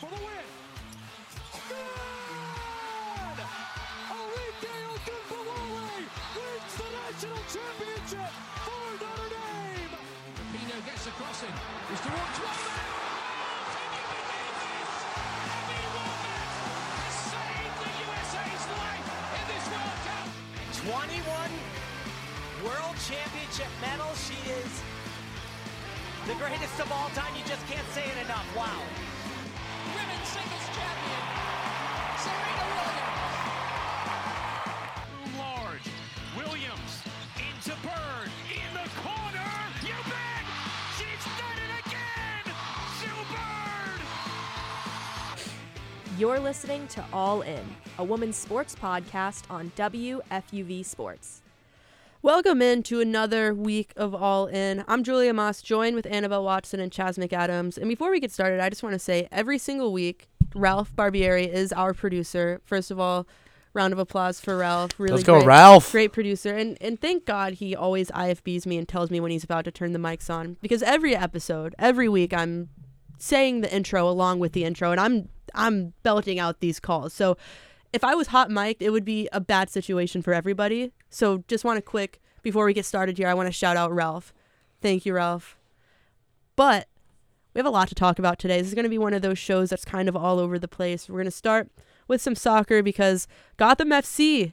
for the win. Good! Arike Ogunbowale wins the national championship for Notre Dame. Pino gets the crossing. He's towards one. Abby Wambach has saved the USA's life in this World Cup. 21 World Championship medals. She is the greatest of all time. You just can't say it enough. Wow. You're listening to All In, a women's sports podcast on WFUV Sports. Welcome in to another week of All In. I'm Julia Moss, joined with Annabelle Watson and Chaz McAdams. And before we get started, I just want to say every single week, Ralph Barbieri is our producer. First of all, round of applause for Ralph. Really Let's go, great, Ralph. Great producer. And and thank God he always IFBs me and tells me when he's about to turn the mics on. Because every episode, every week I'm saying the intro along with the intro and I'm I'm belting out these calls. So if I was hot mic'd, it would be a bad situation for everybody. So just want to quick before we get started here, I want to shout out Ralph. Thank you, Ralph. But we have a lot to talk about today. This is going to be one of those shows that's kind of all over the place. We're going to start with some soccer because Gotham FC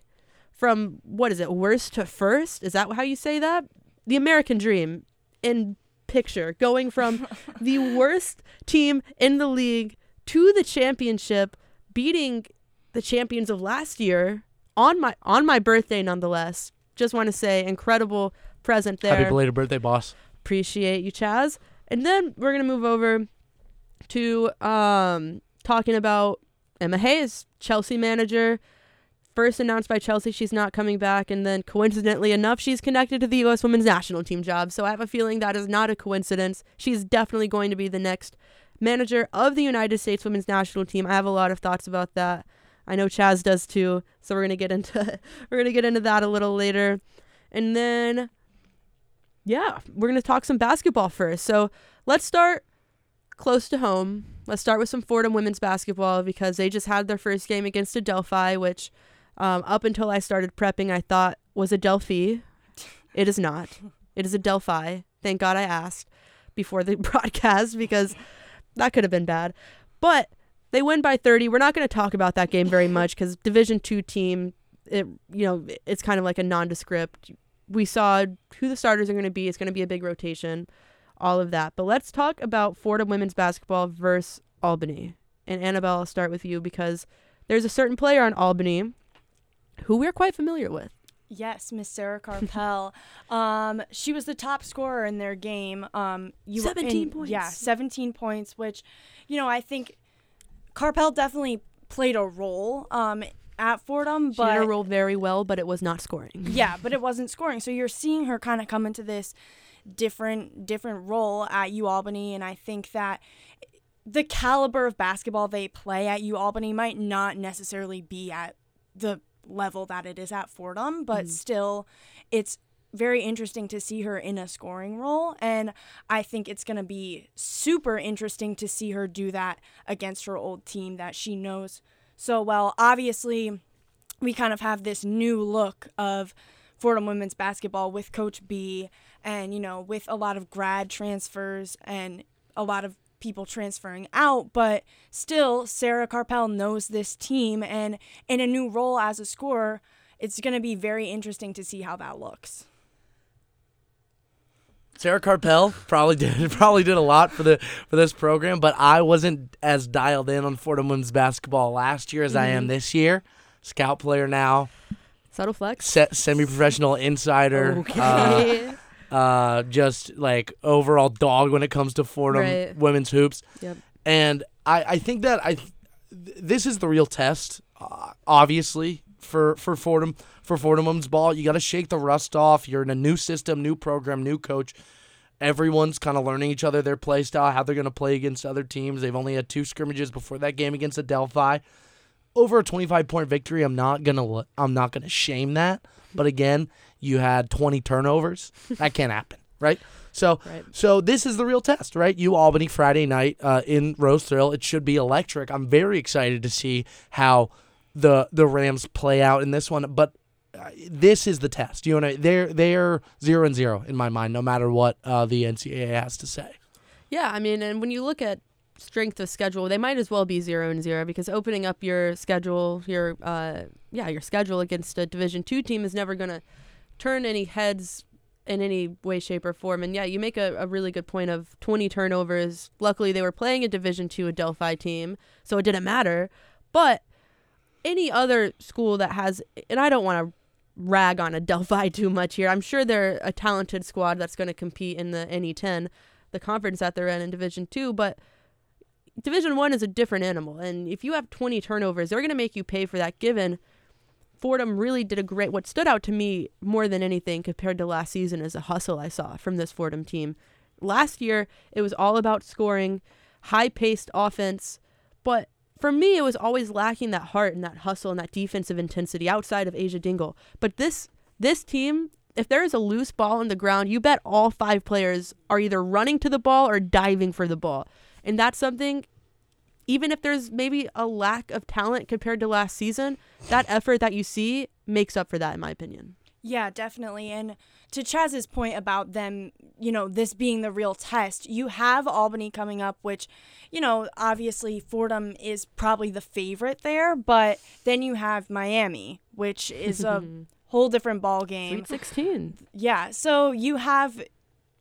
from what is it, worst to first? Is that how you say that? The American dream in picture, going from the worst team in the league to the championship, beating the champions of last year on my on my birthday nonetheless. Just want to say incredible present there. Happy belated birthday, boss. Appreciate you, Chaz. And then we're gonna move over to um talking about Emma Hayes, Chelsea manager. First announced by Chelsea she's not coming back, and then coincidentally enough, she's connected to the U.S. Women's National Team job. So I have a feeling that is not a coincidence. She's definitely going to be the next manager of the United States Women's National Team. I have a lot of thoughts about that. I know Chaz does too. So we're gonna get into we're gonna get into that a little later, and then yeah, we're to talk some basketball first. So let's start close to home. Let's start with some Fordham women's basketball because they just had their first game against Adelphi, which um, up until I started prepping, I thought was Adelphi. It is not. It is Adelphi. Thank God I asked before the broadcast because that could have been bad. But they win by 30. We're not going to talk about that game very much because Division two team, it you know, it's kind of like a nondescript we saw who the starters are going to be. It's going to be a big rotation, all of that. But let's talk about Fordham women's basketball versus Albany. And Annabelle, I'll start with you because there's a certain player on Albany who we're quite familiar with. Yes, Miss Sarah Carpel. um, she was the top scorer in their game. Um, you 17 and- points. Yeah, 17 points, which, you know, I think Carpel definitely played a role um, at Fordham, She but did her role very well, but it was not scoring. yeah, but it wasn't scoring. So you're seeing her kind of come into this different different role at UAlbany, and I think that the caliber of basketball they play at UAlbany might not necessarily be at the level that it is at Fordham, but mm-hmm. still, it's very interesting to see her in a scoring role and I think it's going to be super interesting to see her do that against her old team that she knows so well. Obviously, we kind of have this new look of Fordham women's basketball with Coach B and, you know, with a lot of grad transfers and a lot of people transferring out, but still, Sarah Carpel knows this team and in a new role as a scorer, it's going to be very interesting to see how that looks. Sarah Carpel probably did probably did a lot for the for this program, but I wasn't as dialed in on Fordham women's basketball last year as I am this year. Scout player now, Subtle flex. se- semi-professional insider. Okay. uh, just like overall dog when it comes to Fordham Right. women's hoops. Yep. And I, I think that I th- this is the real test, uh, obviously for for Fordham for Fordham women's ball. You got to shake the rust off. You're in a new system, new program, new coach. Everyone's kind of learning each other, their play style, how they're going to play against other teams. They've only had two scrimmages before that game against Adelphi. Over a 25 point victory, I'm not gonna I'm not gonna shame that. But again, you had 20 turnovers. That can't happen, right? So Right. so this is the real test, right? UAlbany Friday night uh, in Rose Hill. It should be electric. I'm very excited to see how the the Rams play out in this one, but. Uh, this is the test. You know, they're they're zero and zero in my mind, no matter what uh, the NCAA has to say. Yeah, I mean, and when you look at strength of schedule, they might as well be zero and zero because opening up your schedule, your uh, yeah, your schedule against a Division two team is never gonna turn any heads in any way, shape, or form. And yeah, you make a, a really good point of 20 turnovers. Luckily, they were playing a Division two Adelphi team, so it didn't matter. But any other school that has, and I don't want to rag on Adelphi too much here. I'm sure they're a talented squad that's going to compete in the NE10, the conference that they're in in Division two, but Division One is a different animal, and if you have 20 turnovers, they're going to make you pay for that. Given Fordham really did a great. What stood out to me more than anything compared to last season is the hustle I saw from this Fordham team. Last year, it was all about scoring, high-paced offense, but for me, it was always lacking that heart and that hustle and that defensive intensity outside of Asiah Dingle. But this this team, if there is a loose ball on the ground, you bet all five players are either running to the ball or diving for the ball. And that's something even if there's maybe a lack of talent compared to last season, that effort that you see makes up for that in my opinion. Yeah, definitely. And to Chaz's point about them, you know, this being the real test, you have Albany coming up, which, you know, obviously Fordham is probably the favorite there, but then you have Miami, which is a whole different ball game. Sweet 16. Yeah, so you have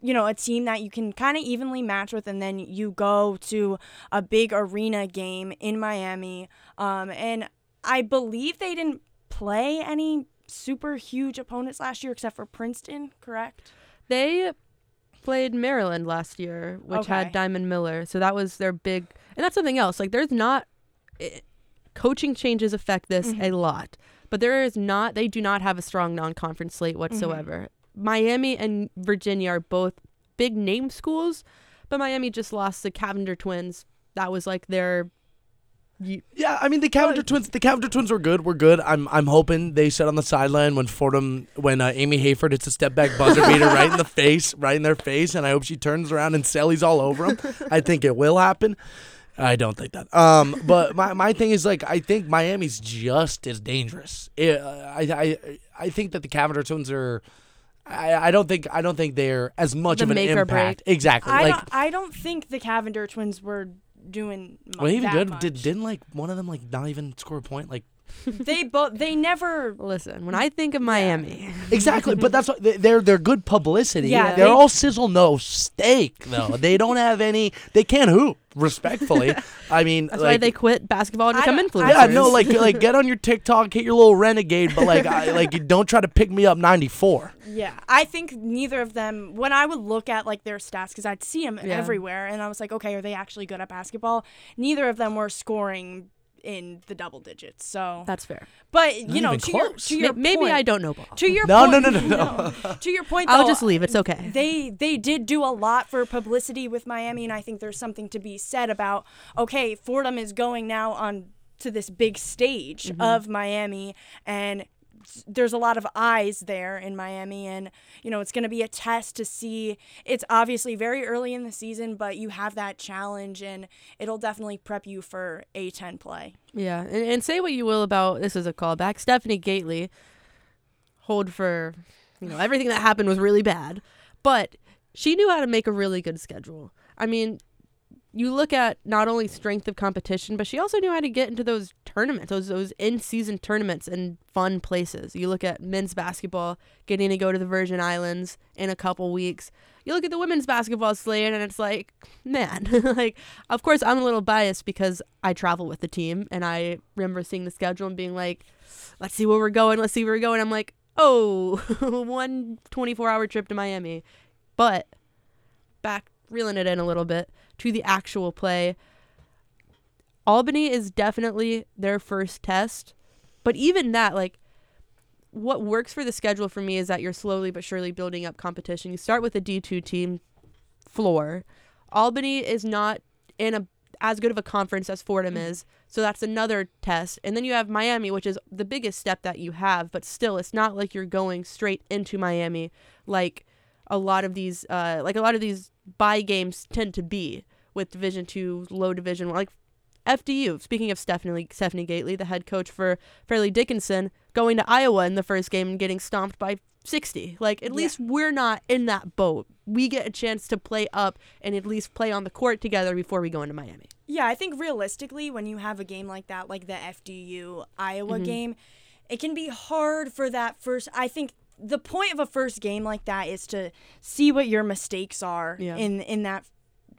you know a team that you can kind of evenly match with and then you go to a big arena game in Miami um, and I believe they didn't play any super huge opponents last year except for Princeton, correct? They played Maryland last year, which Okay. had Diamond Miller. So that was their big and that's something else. Like there's not it, coaching changes affect this mm-hmm. a lot. But there is not they do not have a strong non-conference slate mm-hmm. whatsoever. Miami and Virginia are both big name schools, but Miami just lost the Cavinder twins. That was like their Yeah, I mean the Cavinder twins. The Cavinder twins were good. We're good. I'm I'm hoping they sit on the sideline when Fordham when uh, Amy Hayford hits a step back buzzer beater right in the face, right in their face, and I hope she turns around and Sally's all over them. I think it will happen. I don't think that. Um, but my, my thing is like I think Miami's just as dangerous. It, uh, I I I think that the Cavinder twins are. I, I don't think I don't think they're as much The of an impact. Exactly. I like don't I don't think the Cavinder twins were doing well, even good. much. Did didn't like one of them like not even score a point? Like they both they never listen, when I think of Miami, Exactly, but that's what they- they're they're good publicity. Yeah, they're they- all sizzle no steak though. they don't have any. They can't hoop respectfully. I mean, that's like, why they quit basketball to I become don't- influencers. I Yeah, no, like like get on your TikTok, hit your little renegade, but like I, like you don't try to pick me up ninety four. Yeah, I think neither of them. When I would look at like their stats, because I'd see them Yeah. everywhere, and I was like, okay, are they actually good at basketball? Neither of them were scoring in the double digits. So, That's fair. but you Not know, even to your, to your Maybe point, I don't know ball. To your No, no, point, no, no, no. to your point, I'll just leave. It's okay. They they did do a lot for publicity with Miami, and I think there's something to be said about okay, Fordham is going now on to this big stage Mm-hmm. of Miami, and s- there's a lot of eyes there in Miami, and you know it's going to be a test to see. It's obviously very early in the season, but you have that challenge, and it'll definitely prep you for A10 play. Yeah, and, and say what you will about this is a callback. Stephanie Gaitley, hold for, you know, everything that happened was really bad, but she knew how to make a really good schedule. I mean, you look at not only strength of competition, but she also knew how to get into those tournaments, those those in season tournaments in fun places. You look at men's basketball getting to go to the Virgin Islands in a couple weeks. You look at the women's basketball slate, and it's like, man, like, of course, I'm a little biased because I travel with the team, and I remember seeing the schedule and being like, let's see where we're going, let's see where we're going. I'm like, oh, one 24 hour trip to Miami. But back, reeling it in a little bit to the actual play. Albany is definitely their first test, but even that, like, what works for the schedule for me is that you're slowly but surely building up competition. You start with a D2 team floor. Albany is not in a as good of a conference as Fordham is, so that's another test. And then you have Miami, which is the biggest step that you have, but still, it's not like you're going straight into Miami like a lot of these uh like a lot of these bye games tend to be with Division Two, low Division like FDU. Speaking of Stephanie Stephanie Gaitley, the head coach for Fairleigh Dickinson, going to Iowa in the first game and getting stomped by 60. Like at Yeah. least we're not in that boat. We get a chance to play up and at least play on the court together before we go into Miami. Yeah, I think realistically, when you have a game like that, like the FDU Iowa Mm-hmm. game, it can be hard for that first. I think the point of a first game like that is to see what your mistakes are Yeah. in in that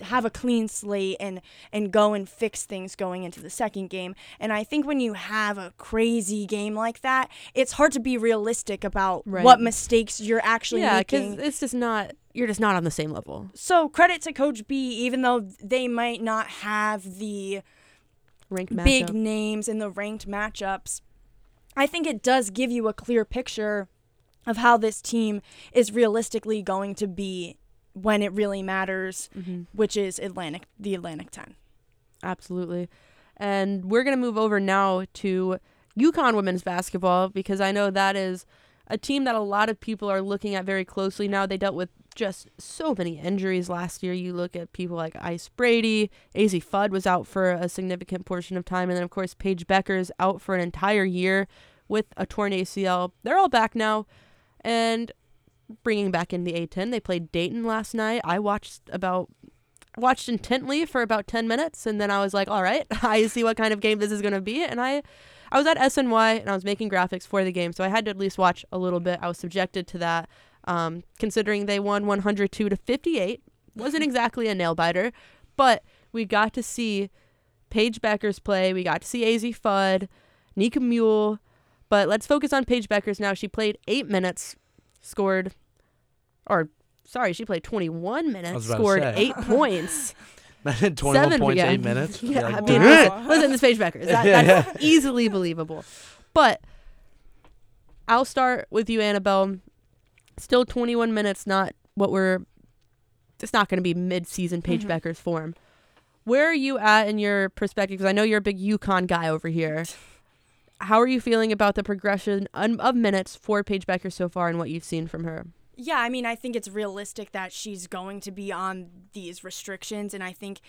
have a clean slate and and go and fix things going into the second game. And I think when you have a crazy game like that, it's hard to be realistic about Right. what mistakes you're actually making. yeah, because it's just not you're just not on the same level. So credit to Coach B, even though they might not have the Ranked big matchup. names in the ranked matchups, I think it does give you a clear picture of how this team is realistically going to be when it really matters, Mm-hmm. which is Atlantic, the Atlantic 10. Absolutely. And we're going to move over now to UConn women's basketball because I know that is a team that a lot of people are looking at very closely now. They dealt with just so many injuries last year. You look at people like Ice Brady, Azzi Fudd was out for a significant portion of time, and then, of course, Paige Bueckers out for an entire year with a torn ACL. They're all back now. And bringing back in the A10, they played Dayton last night. I watched about watched intently for about 10 minutes and then I was like, all right, I see what kind of game this is going to be. And I, I was at SNY and I was making graphics for the game. So I had to at least watch a little bit. I was subjected to that. Um, considering they won 102 to 58, wasn't exactly a nail biter, but we got to see Paige Bueckers play. We got to see Azzi Fudd, Nika Mühl. But let's focus on Paige Bueckers now. She played eight minutes, scored, or sorry, she played 21 minutes, was about to scored eight points. 21 Seven, points, yeah. eight minutes. Yeah, Like, I mean, listen, listen, this Paige Bueckers. That, that's easily believable. But I'll start with you, Annabelle. Still 21 minutes, not what we're. It's not going to be mid-season Paige Mm-hmm. Bueckers form. Where are you at in your perspective? Because I know you're a big UConn guy over here. How are you feeling about the progression of minutes for Paige Becker so far and what you've seen from her? Yeah, I mean, I think it's realistic that she's going to be on these restrictions. And I think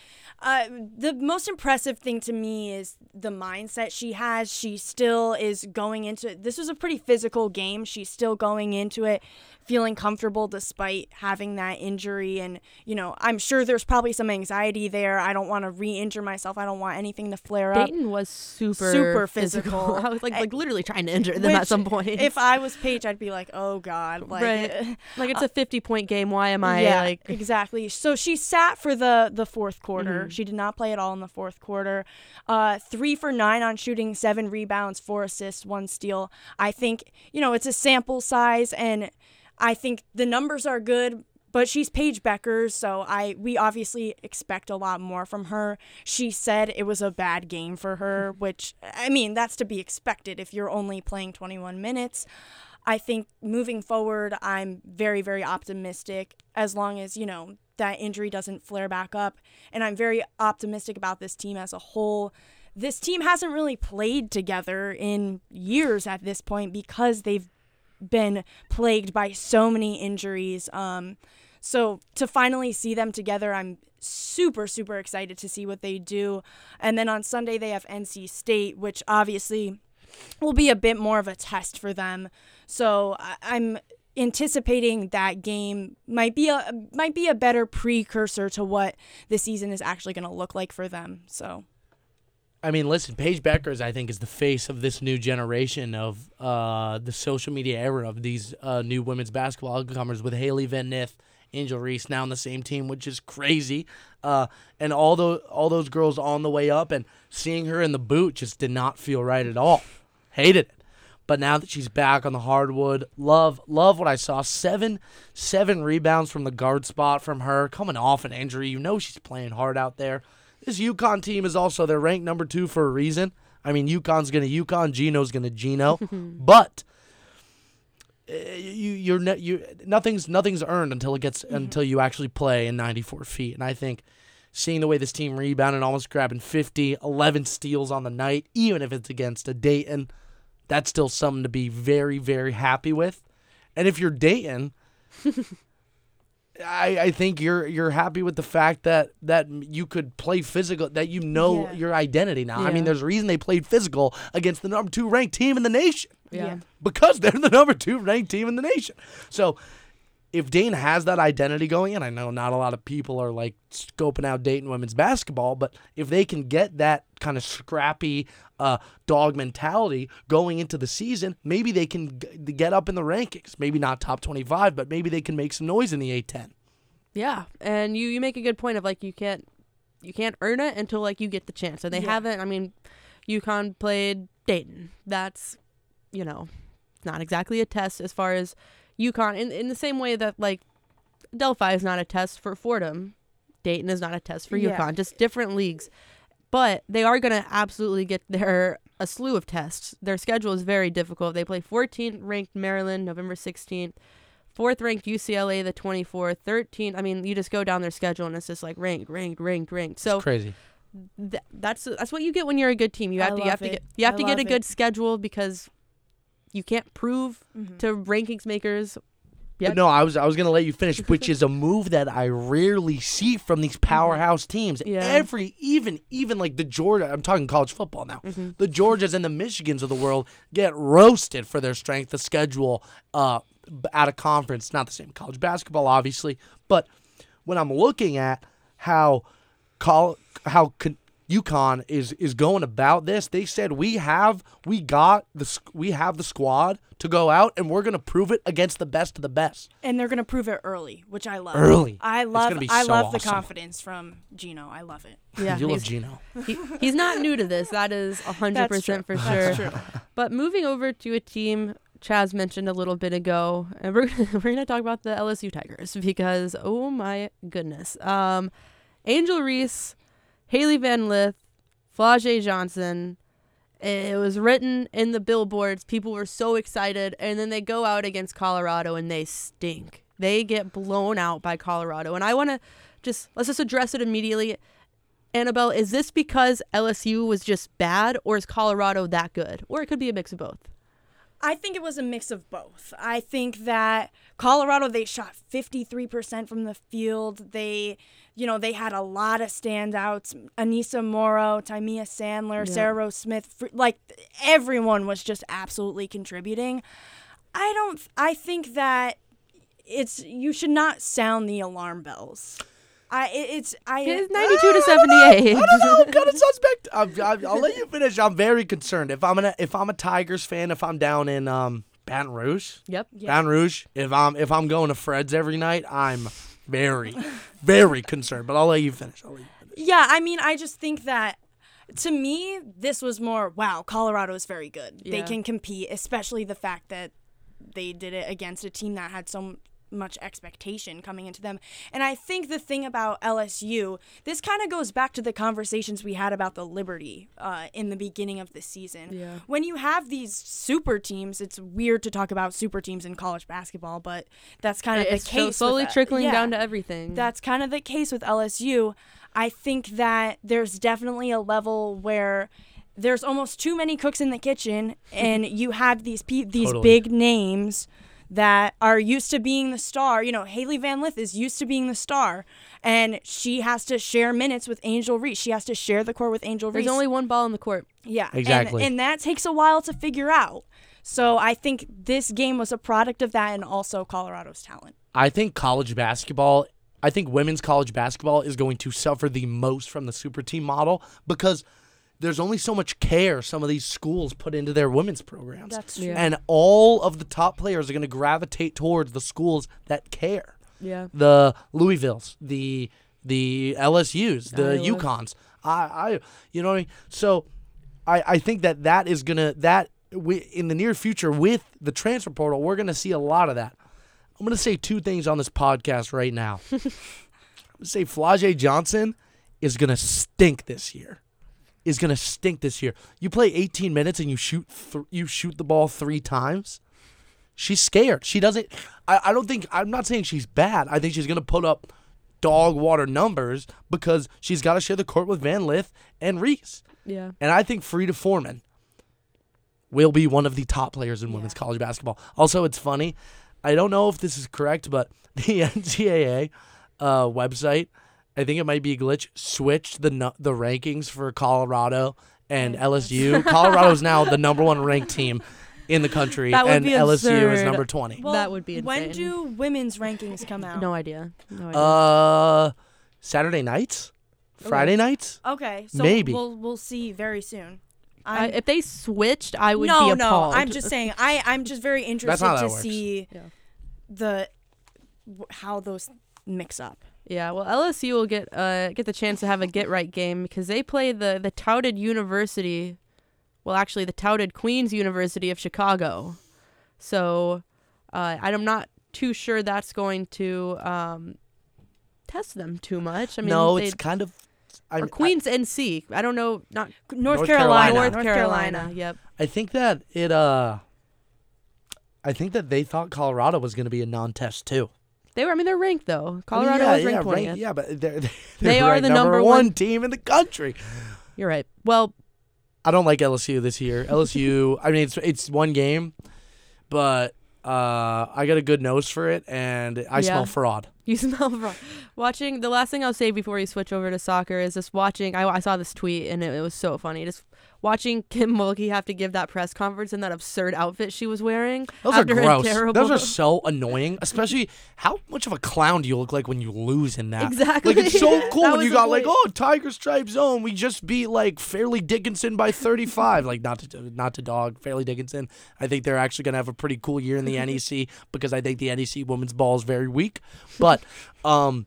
uh, the most impressive thing to me is the mindset she has. She still is going into this was a pretty physical game. She's still going into it feeling comfortable despite having that injury. And, you know, I'm sure there's probably some anxiety there. I don't want to re injure myself, I don't want anything to flare up. Dayton was super Super physical. I was like, like literally trying to injure them at some point. If I was Paige, I'd be like, oh, God. Like, right, like it's a fifty-point game. Why am I yeah, like? exactly. So she sat for the the fourth quarter. Mm-hmm. She did not play at all in the fourth quarter. Uh, three for nine on shooting, seven rebounds, four assists, one steal. I think you know it's a sample size, and I think the numbers are good. But she's Paige Bueckers, so I we obviously expect a lot more from her. She said it was a bad game for her, which I mean that's to be expected if you're only playing 21 minutes. I think moving forward, I'm very, very optimistic as long as, you know, that injury doesn't flare back up. And I'm very optimistic about this team as a whole. This team hasn't really played together in years at this point because they've been plagued by so many injuries. Um, so to finally see them together, I'm super, super excited to see what they do. And then on Sunday, they have NC State, which obviously will be a bit more of a test for them. So I'm anticipating that game might be a might be a better precursor to what the season is actually going to look like for them. So I mean, listen, Paige Bueckers, I think, is the face of this new generation of uh, the social media era of these uh, new women's basketball comers with Hailey Van Lith, Angel Reese now on the same team, which is crazy. Uh, and all those all those girls on the way up, and seeing her in the boot just did not feel right at all. Hated it. But now that she's back on the hardwood, love love what I saw. Seven seven rebounds from the guard spot from her, coming off an injury. You know she's playing hard out there. This UConn team is also they're ranked number two for a reason. I mean, UConn's gonna Yukon, Gino's gonna Gino, but uh, you you're ne- you nothing's nothing's earned until it gets until you actually play in 94 feet. And I think seeing the way this team rebounded, almost grabbing 50, 11 steals on the night, even if it's against a Dayton, that's still something to be very very happy with. And if you're Dayton, I, I think you're you're happy with the fact that that you could play physical that you know Yeah. your identity now. I mean, there's a reason they played physical against the number two ranked team in the nation Yeah. because they're the number two ranked team in the nation. So if Dane has that identity going in, I know not a lot of people are like scoping out Dayton women's basketball, but if they can get that kind of scrappy uh, dog mentality going into the season, maybe they can g- get up in the rankings. Maybe not top 25, but maybe they can make some noise in the A10. Yeah, and you you make a good point of like you can't you can't earn it until like you get the chance. And they Yeah. haven't. I mean, UConn played Dayton. That's you know not exactly a test as far as UConn. In in the same way that like Delphi is not a test for Fordham, Dayton is not a test for Yeah. UConn. Just different leagues, but they are gonna absolutely get their a slew of tests. Their schedule is very difficult. They play 14th ranked Maryland November 16th fourth ranked UCLA the 24th, 13th. I mean, you just go down their schedule and it's just like ranked, ranked, ranked, ranked. So Crazy. th- that's that's what you get when you're a good team. You I have to you love have to get you have I to get a love good it. schedule because you can't prove Mm-hmm. to rankings makers. Yeah. No, I was I was gonna let you finish, which is a move that I rarely see from these powerhouse teams. Yeah. Every even even like the Georgia, I'm talking college football now. The Georgias and the Michigans of the world get roasted for their strength of schedule uh, b- at a conference. Not the same college basketball, obviously, but when I'm looking at how col- how con- UConn is is going about this, they said we have we got the we have the squad to go out and we're gonna prove it against the best of the best. and they're gonna prove it early, which I love. Early. I love. gonna be I so love the confidence from Gino. I love it. Yeah, you love he's, Gino. he, he's not new to this. That is 100% for sure. That's true. But moving over to a team Chaz mentioned a little bit ago, and we're we're gonna talk about the LSU Tigers because oh my goodness, um, Angel Reese, Hailey Van Lith, Flau'jae Johnson. It was written in the billboards. People were so excited, and then they go out against Colorado and they stink. They get blown out by Colorado, and I want to just let's just address it immediately. Annabelle, is this because LSU was just bad, or is Colorado that good, or it could be a mix of both? I think it was a mix of both. I think that Colorado they shot 53% from the field. They, you know, they had a lot of standouts. Anissa Morrow, Timea Sandler, Yeah. Sarah Rose Smith, like everyone was just absolutely contributing. I don't I think that it's you should not sound the alarm bells. I it's I It's 92 to 78. I'm kind of suspect. I'm, I'm, I'll let you finish. I'm very concerned. If I'm an, if I'm a Tigers fan, if I'm down in um Baton Rouge, Yep. Baton Rouge, if I'm if I'm going to Fred's every night, I'm very, very concerned. But I'll let you finish. I'll let you finish. Yeah, I mean, I just think that to me, this was more wow, Colorado is very good. They can compete, especially the fact that they did it against a team that had so m- much expectation coming into them. And I think the thing about LSU, this kind of goes back to the conversations we had about the Liberty uh, in the beginning of the season. Yeah. When you have these super teams, it's weird to talk about super teams in college basketball, but that's kind of It's the so- case. slowly trickling Yeah down to everything. that's kind of the case with LSU. I think that there's definitely a level where there's almost too many cooks in the kitchen, and you have these pe- these Totally. big names that are used to being the star. You know, Hailey Van Lith is used to being the star, and she has to share minutes with Angel Reese. She has to share the court with Angel Reese. There's only one ball in the court. Yeah, and- Exactly. And, that takes a while to figure out. So I think this game was a product of that, and also Colorado's talent. I think college basketball, I think women's college basketball is going to suffer the most from the super team model because there's only so much care some of these schools put into their women's programs. That's true. Yeah. And all of the top players are going to gravitate towards the schools that care. Yeah. The Louisvilles, the the LSU's, the Iowa. UConns. I, I, you know what I mean. So, I, I think that that is gonna that we, in the near future with the transfer portal, we're gonna see a lot of that. I'm gonna say two things on this podcast right now. I'm gonna say Flau'jae Johnson is gonna stink this year. Is gonna stink this year. You play 18 minutes and you shoot th- you shoot the ball three times. She's scared. She doesn't. I, I don't think. I'm not saying she's bad. I think she's gonna put up dog water numbers because she's got to share the court with Van Lith and Reese. Yeah. And I think Frida Formann will be one of the top players in women's college basketball. Also, it's funny. I don't know if this is correct, but the NCAA uh, website, I think it might be a glitch, switched the nu- the rankings for Colorado and LSU. Colorado is now the number one ranked team in the country, That would and be LSU is absurd. number twenty. Well, That would be When insane. do women's rankings come out? No idea. No idea. Uh, Saturday nights, Friday nights. Okay, so Maybe. we'll we'll see very soon. I, I'm, if they switched, I would no, be no. appalled. I'm just saying. I I'm just very interested that to works. see Yeah. the w- how those mix up. Yeah, well, LSU will get uh get the chance to have a get right game because they play the the touted University, well, actually the touted Queens University of Chicago. So, uh, I'm not too sure that's going to um test them too much. I mean, no, it's kind of. I, or Queens NC. I don't know. Not North, North Carolina. Carolina. North Carolina. Yep. I, I think that it. Uh, I think that they thought Colorado was going to be a non-test too. They were. I mean, they're ranked though. I mean, Colorado yeah, is ranked yeah, twentieth. yeah, but they're, they're They are the number number one one- team in the country. You're right. Well, I don't like LSU this year. LSU, I mean, it's it's one game, but uh, I got a good nose for it, and I Yeah. smell fraud. You smell fraud. Watching the last thing I'll say before you switch over to soccer is just watching. I, I saw this tweet and it, it was so funny. Just watching Kim Mulkey have to give that press conference in that absurd outfit she was wearing. Those are gross. terrible- Those are so annoying. Especially how much of a clown do you look like when you lose in that? Exactly. Like it's so cool when you got like, oh, Tiger Stripe Zone. We just beat like Fairleigh Dickinson by 35. like not to not to dog Fairleigh Dickinson. I think they're actually gonna have a pretty cool year in the NEC because I think the NEC women's ball is very weak. But um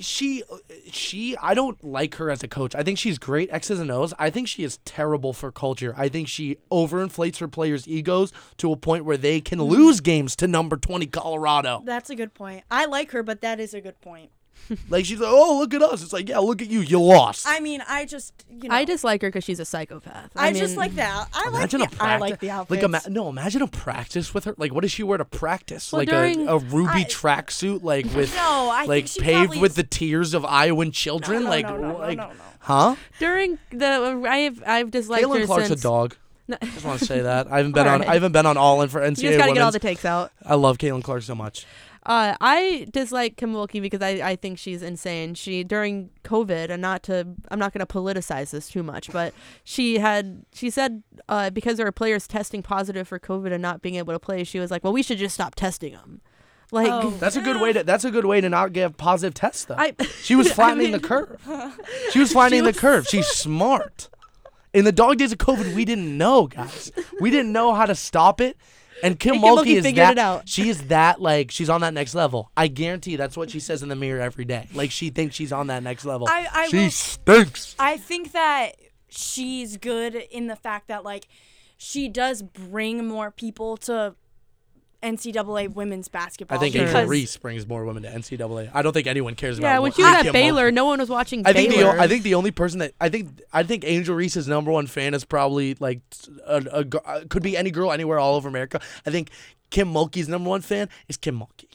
she she I don't like her as a coach. I think she's great X's and O's. I think she is terrible for culture. I think she overinflates her players' egos to a point where they can mm-hmm. lose games to number 20 Colorado. That's a good point. I like her, but that is a good point. Like she's like, "Oh, look at us." It's like, "Yeah, look at you. You lost." I mean, I just you know, I dislike her because she's a psychopath. I, I, just like that. I like the, a practice. I like the outfits. Like, ima- no, imagine a practice with her. Like, what does she wear to practice? Well, like during- a, a ruby I- tracksuit, like with No, I like think paved probably with the tears of Iowan children. no, like, no, no, no, like, no, no. huh? during the I've I've disliked Caitlin her Clark's since. a dog. No. Just want to say that. I haven't been on. I haven't been on all in for NCAA You just gotta get all the takes out. I love Caitlin Clark so much. Uh, I dislike Kim Mulkey because I, I think she's insane. She during COVID, and not to I'm not going to politicize this too much, but she had she said uh, because there are players testing positive for COVID and not being able to play, she was like, well, we should just stop testing them. Like, Oh. That's a good way to. That's a good way to not give positive tests though. I She was I flattening mean- the curve. She was flattening was- the curve. She's smart. In the dog days of COVID, we didn't know, guys. We didn't know how to stop it. And Kim And Kim Mulkey Mulkey is figured that. it out. She is that like she's on that next level. I guarantee that's what she says in the mirror every day. Like she thinks she's on that next level. I- I she will- stinks. I think that she's good in the fact that like she does bring more people to NCAA women's basketball. I think because Angel Reese brings more women to NCAA. I don't think anyone cares about. yeah, when she was at Baylor, Mulkey. no one was watching I think the Baylor. o- I think the only person that I think I think Angel Reese's number one fan is probably like a, a, gr- uh, could be any girl anywhere all over America. I think Kim Mulkey's number one fan is Kim Mulkey.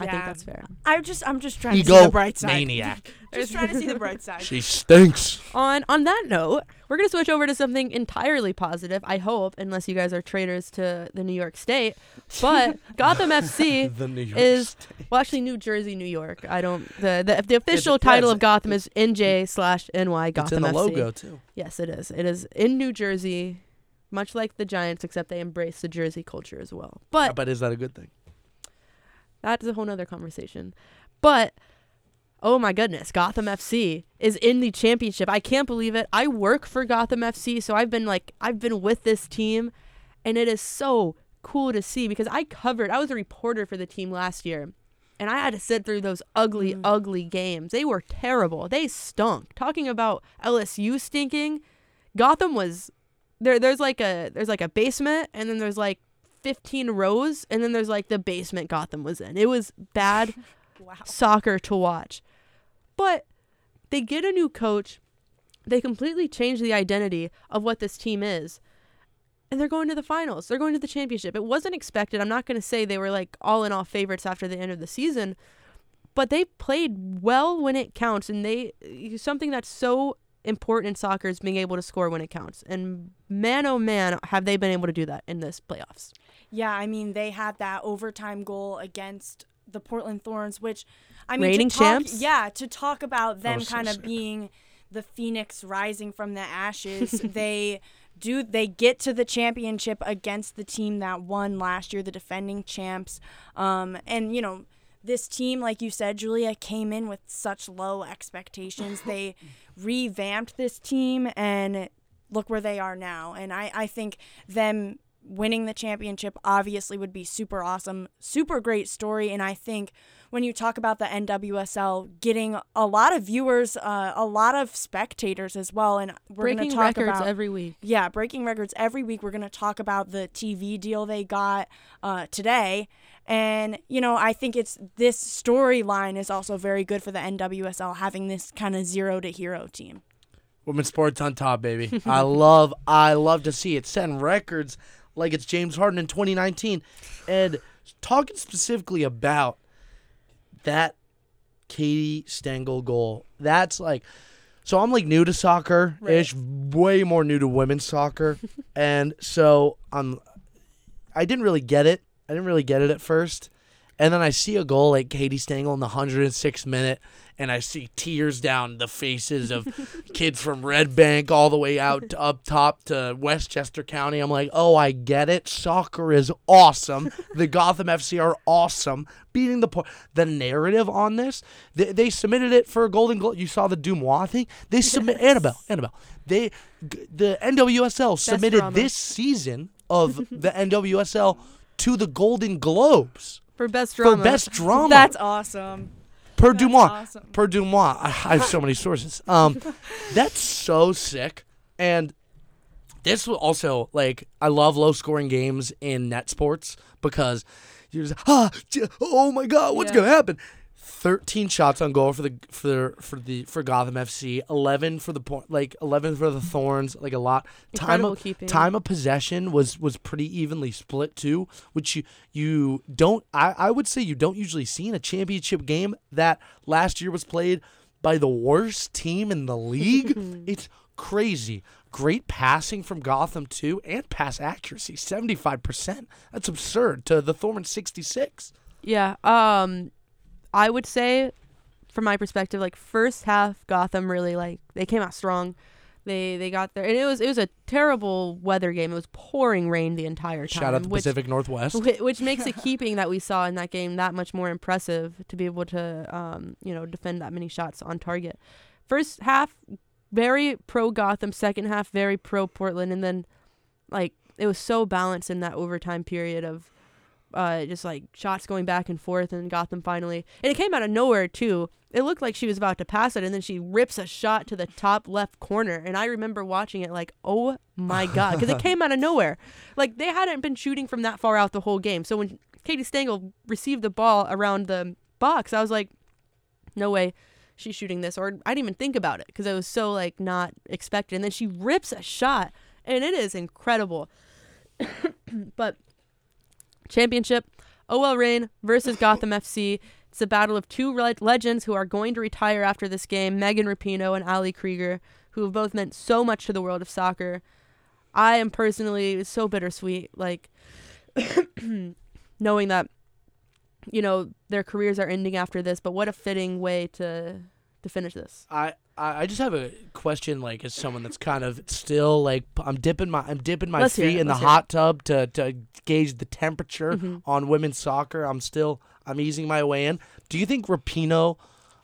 I think that's fair. I just I'm just trying to see the bright side. maniac. Just trying to see the bright side. She stinks. On on that note, we're gonna switch over to something entirely positive. I hope, unless you guys are traitors to the New York State. But Gotham FC The New York is State. well, actually New Jersey, New York. I don't the the, the official yeah, title it's- of Gotham is NJ slash NY Gotham It's in the FC. logo too. Yes, it is. It is in New Jersey, much like the Giants, except they embrace the Jersey culture as well. But But is that a good thing? That's a whole nother conversation. But oh my goodness, Gotham FC is in the championship. I can't believe it. I work for Gotham FC, so I've been like I've been with this team and it is so cool to see because I covered I was a reporter for the team last year. And I had to sit through those ugly, mm. ugly games. They were terrible. They stunk. Talking about LSU stinking, Gotham was there there's like a there's like a basement and then there's like 15 rows and then there's like the basement Gotham was in. It was bad Wow. soccer to watch. But they get a new coach. They completely change the identity of what this team is. And they're going to the finals. They're going to the championship. It wasn't expected. I'm not going to say they were like all in all favorites after the end of the season, but they played well when it counts and they something that's so important in soccer is being able to score when it counts. And man, oh man, have they been able to do that in this playoffs? Yeah, I mean they had that overtime goal against the Portland Thorns, which I mean Reigning to talk, champs? Yeah, to talk about them was so kind of sick. being the phoenix rising from the ashes, they do they get to the championship against the team that won last year, the defending champs. Um, and you know this team, like you said, Julia, came in with such low expectations. They revamped this team and look where they are now. And I, I think them winning the championship obviously would be super awesome, super great story. And I think when you talk about the NWSL getting a lot of viewers, uh, a lot of spectators as well, and we're going Breaking to talk records about every week. yeah, breaking records every week. We're going to talk about the TV deal they got uh, today. And, you know, I think it's this storyline is also very good for the NWSL having this kind of zero to hero team. Women's sports on top, baby. I love, I love to see it setting records like it's James Harden in 2019, and talking specifically about that Katie Stengel goal. That's like, so I'm like new to soccer ish, way more new to women's soccer, and so I'm, I didn't really get it. I didn't really get it at first. And then I see a goal like Katie Stengel in the 106th minute, and I see tears down the faces of kids from Red Bank all the way out to up top to Westchester County. I'm like, oh, I get it. Soccer is awesome. The Gotham FC are awesome. Beating the po- the narrative on this, they, they submitted it for a Golden Globe. You saw the Deuxmoi thing. They submit Annabelle, Annabelle. They the NWSL submitted drama. this season of the NWSL to the Golden Globes For best drama. for best drama. That's awesome. per that's Deuxmoi. awesome. Per Deuxmoi. I, I have so many sources. Um, that's so sick. And this will also like I love low scoring games in net sports because you're just ah oh my god what's Yeah. gonna happen. Thirteen shots on goal for the for for the for Gotham FC. Eleven for the point like eleven for the Thorns. Like a lot. Time Incredible of, keeping. time of possession was was pretty evenly split too, which you you don't. I I would say you don't usually see in a championship game that last year was played by the worst team in the league. it's crazy. Great passing from Gotham too, and pass accuracy, seventy five percent. That's absurd. To the Thorns, sixty six. Yeah. Um, I would say, from my perspective, like first half, Gotham really like they came out strong. They they got there, and it was it was a terrible weather game. It was pouring rain the entire time. Shout out the which, Pacific Northwest. whi- which makes the keeping that we saw in that game that much more impressive to be able to um you know defend that many shots on target. First half very pro Gotham, second half very pro Portland, and then like it was so balanced in that overtime period of uh just like shots going back and forth and Gotham finally and it came out of nowhere too. It looked like she was about to pass it and then she rips a shot to the top left corner and I remember watching it like oh my god because it came out of nowhere. Like they hadn't been shooting from that far out the whole game. So when Katie Stengel received the ball around the box, I was like no way she's shooting this or I didn't even think about it because I was so like not expected and then she rips a shot and it is incredible. but championship OL Reign versus Gotham FC. It's a battle of two le- legends who are going to retire after this game, Megan Rapinoe and Ali Krieger, who have both meant so much to the world of soccer. I am personally so bittersweet like knowing that you know their careers are ending after this, but what a fitting way to to finish this. I I just have a question, like as someone that's kind of still like I'm dipping my I'm dipping my Let's hear feet it, in the let's hear it. hot tub to to gauge the temperature Mhm. on women's soccer. I'm still I'm easing my way in. Do you think Rapinoe?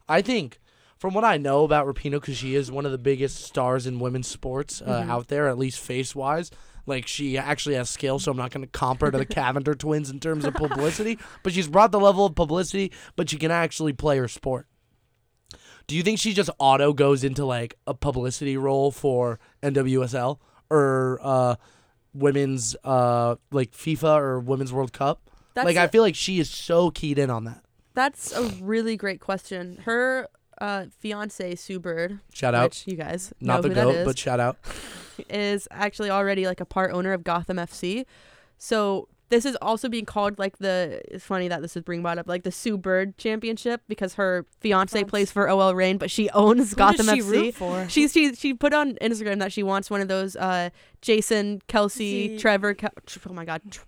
I think from what I know about Rapinoe, because she is one of the biggest stars in women's sports uh, Mhm. out there, at least face wise. Like she actually has skill, so I'm not going to comp her to the Cavinder twins in terms of publicity. But she's brought the level of publicity, but she can actually play her sport. Do you think she just auto goes into like a publicity role for NWSL or uh, women's uh, like FIFA or Women's World Cup? That's like a- I feel like she is so keyed in on that. That's a really great question. Her uh, fiance Sue Bird, Shout out, you guys not the goat, is, but shout out. is actually already like a part owner of Gotham FC. So this is also being called like the. It's funny that this is being brought up like the Sue Bird Championship because her fiance Fiance. plays for OL Reign, but she owns Who Gotham does she FC. root for? She she she put on Instagram that she wants one of those uh Jason Kelsey See- Trevor Kel- oh my god Tr-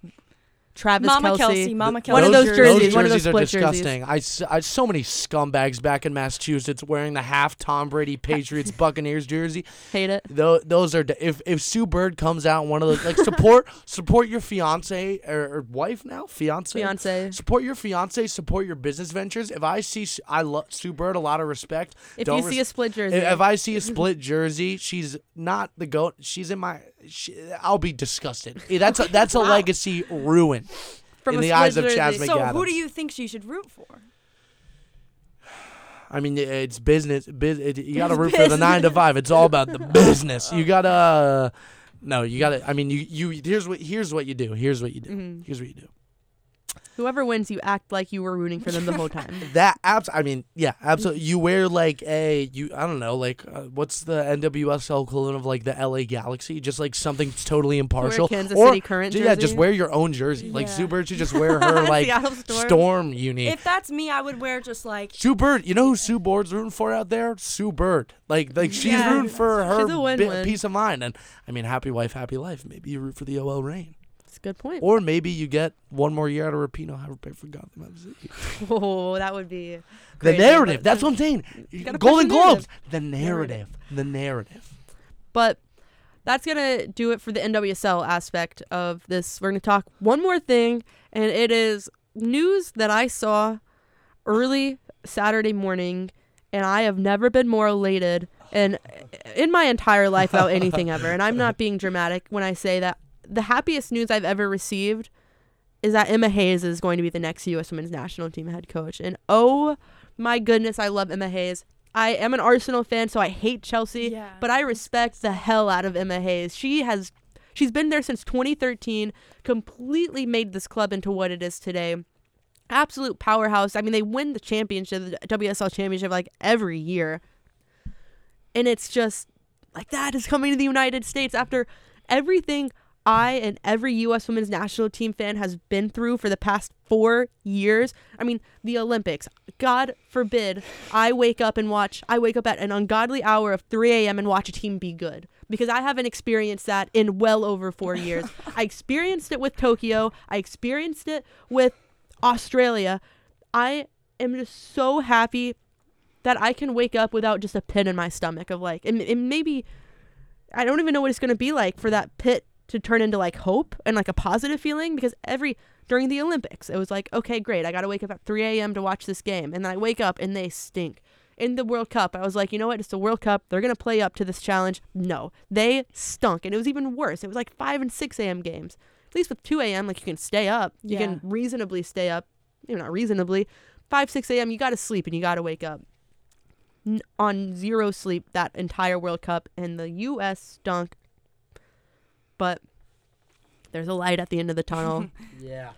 Travis Mama Kelsey. Kelsey, Mama Kelsey. One of those jerseys, one of those jerseys those are split jerseys. disgusting. I so many scumbags back in Massachusetts wearing the half Tom Brady Patriots Buccaneers jersey. Hate it. Those, those are if if Sue Bird comes out one of those like support support your fiance or, or wife now fiance Fiance. support your fiance support your business ventures. If I see S- I love Sue Bird a lot of respect. If Don't you see a split jersey, if, if I see a split jersey, she's not the goat. She's in my. She, I'll be disgusted. Eh, That's a, that's a legacy ruin from in the eyes of. Chaz So McAdams. who do you think she should root for? I mean, it's business. Biz, it, you got to root for the nine to five. It's all about the business. You gotta. No, you gotta. I mean, you you. Here's what here's what you do. Here's what you do. Mm-hmm. Here's what you do. Whoever wins, you act like you were rooting for them the whole time. That abs. I mean, yeah, absolutely. You wear like a you. I don't know, like uh, what's the NWSL equivalent of like the LA Galaxy? Just like something totally impartial. Kansas or, City Current Yeah, just wear your own jersey. Like Yeah. Sue Bird should just wear her like Storm. Storm uni. If that's me, I would wear just like Sue Bird, you know who Sue Bird's rooting for out there? Sue Bird. Like, like she's Yeah. rooting for her She's bit- win-win. peace of mind. And I mean, happy wife, happy life. Maybe you root for the OL Reign, That's a good point. or maybe you get one more year out of Rapinoe. Have her pay for Gotham FC. Oh, that would be The narrative. That's what I'm saying. Golden Globes. The narrative. The narrative. But that's gonna do it for the NWSL aspect of this. We're gonna talk one more thing, and it is news that I saw early Saturday morning, and I have never been more elated and in my entire life about anything ever. And I'm not being dramatic when I say that the happiest news I've ever received is that Emma Hayes is going to be the next U.S. Women's National Team head coach. And oh my goodness, I love Emma Hayes. I am an Arsenal fan, so I hate Chelsea, Yeah. but I respect the hell out of Emma Hayes. She has she's been there since 2013, completely made this club into what it is today. Absolute powerhouse. I mean, they win the championship, the WSL championship like every year. And it's just like that is coming to the United States after everything I and every U.S. women's national team fan has been through for the past four years. I mean, the Olympics. God forbid I wake up and watch, I wake up at an ungodly hour of 3 a.m. and watch a team be good because I haven't experienced that in well over four years. I experienced it with Tokyo, I experienced it with Australia. I am just so happy that I can wake up without just a pit in my stomach of like, and, and maybe I don't even know what it's going to be like for that pit to turn into like hope and like a positive feeling because every during the Olympics it was like okay great I got to wake up at 3 a.m. to watch this game and then I wake up and they stink. In the World Cup, I was like, you know what? It's the World Cup. They're gonna play up to this challenge. No, they stunk, and it was even worse. It was like 5 and 6 a.m. games. At least with 2 a.m., like you can stay up. You Yeah. can reasonably stay up. You know, not reasonably. 5 6 a.m. You got to sleep and you got to wake up n- on zero sleep that entire World Cup, and the U.S. stunk. But there's a light at the end of the tunnel. Yeah.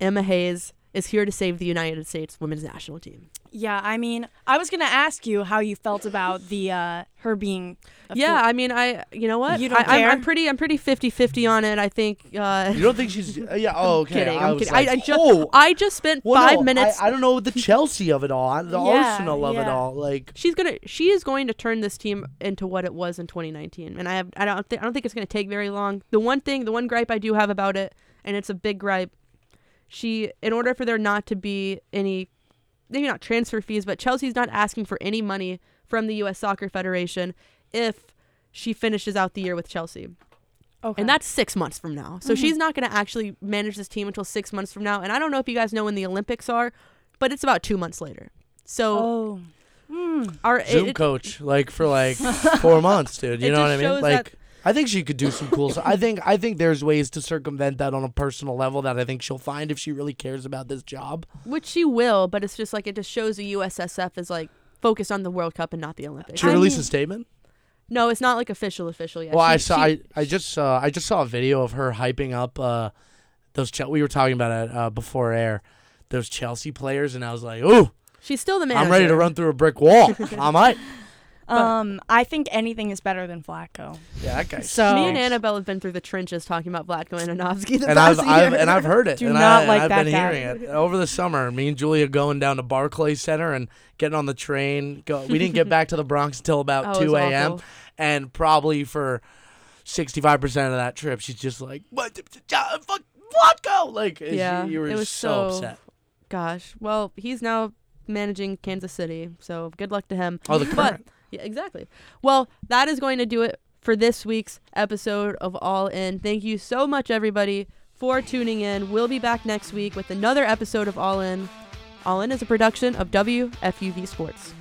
Emma Hayes is here to save the United States women's national team. Yeah, I mean, I was gonna ask you how you felt about the uh her being. Yeah, fu- I mean, I you know what? You don't I, I'm, care? I'm pretty I'm pretty 50-50 on it. I think. Uh, You don't think she's? Uh, yeah. Oh, okay. kidding. I I'm was kidding. like, I, I just oh. I just spent Well, five no, minutes. I, I don't know the Chelsea of it all, the Yeah, Arsenal of it all. Like, she's gonna she is going to turn this team into what it was in 2019 and i have i don't think i don't think it's going to take very long the one thing the one gripe i do have about it and it's a big gripe she in order for there not to be any maybe not transfer fees but chelsea's not asking for any money from the us soccer federation if she finishes out the year with chelsea okay. and that's six months from now. So mm-hmm. she's not going to actually manage this team until six months from now. And I don't know if you guys know when the Olympics are, but it's about two months later. So oh. Hmm. our Zoom it- coach, like for like four months, dude. You know what I mean? Like, that- I think she could do some cool stuff. I think I think there's ways to circumvent that on a personal level that I think she'll find if she really cares about this job. which she will, but it's just like it just shows the USSF is like focused on the World Cup and not the Olympics. She I released mean- a statement. no, it's not like official official yet. Well, She- I saw. she- I, I just saw. I just saw a video of her hyping up uh, those. Chel- we were talking about it uh, before air. Those Chelsea players, and I was like, "Ooh, she's still the man." I'm ready to run through a brick wall." I might. Um, I think anything is better than Vlatko. Yeah, that guy. So- Me and Annabelle have been through the trenches talking about Vlatko Andonovski the and I've, past I've year. and I've heard it. Do and not I, like I've that been guy. hearing it over the summer. Me and Julia going down to Barclays Center and getting on the train. Go, we didn't get back to the Bronx until about Oh, it was two a.m. awful. And probably for sixty-five percent of that trip, she's just like, "What? the- Fuck, Vlatko!" Like, she- Yeah, you were it was so, so- upset. Gosh, well, he's now managing Kansas City, so good luck to him. Oh, the current. Yeah, exactly. Well, that is going to do it for this week's episode of All In. Thank you so much, everybody, for tuning in. We'll be back next week with another episode of All In. All In is a production of WFUV Sports.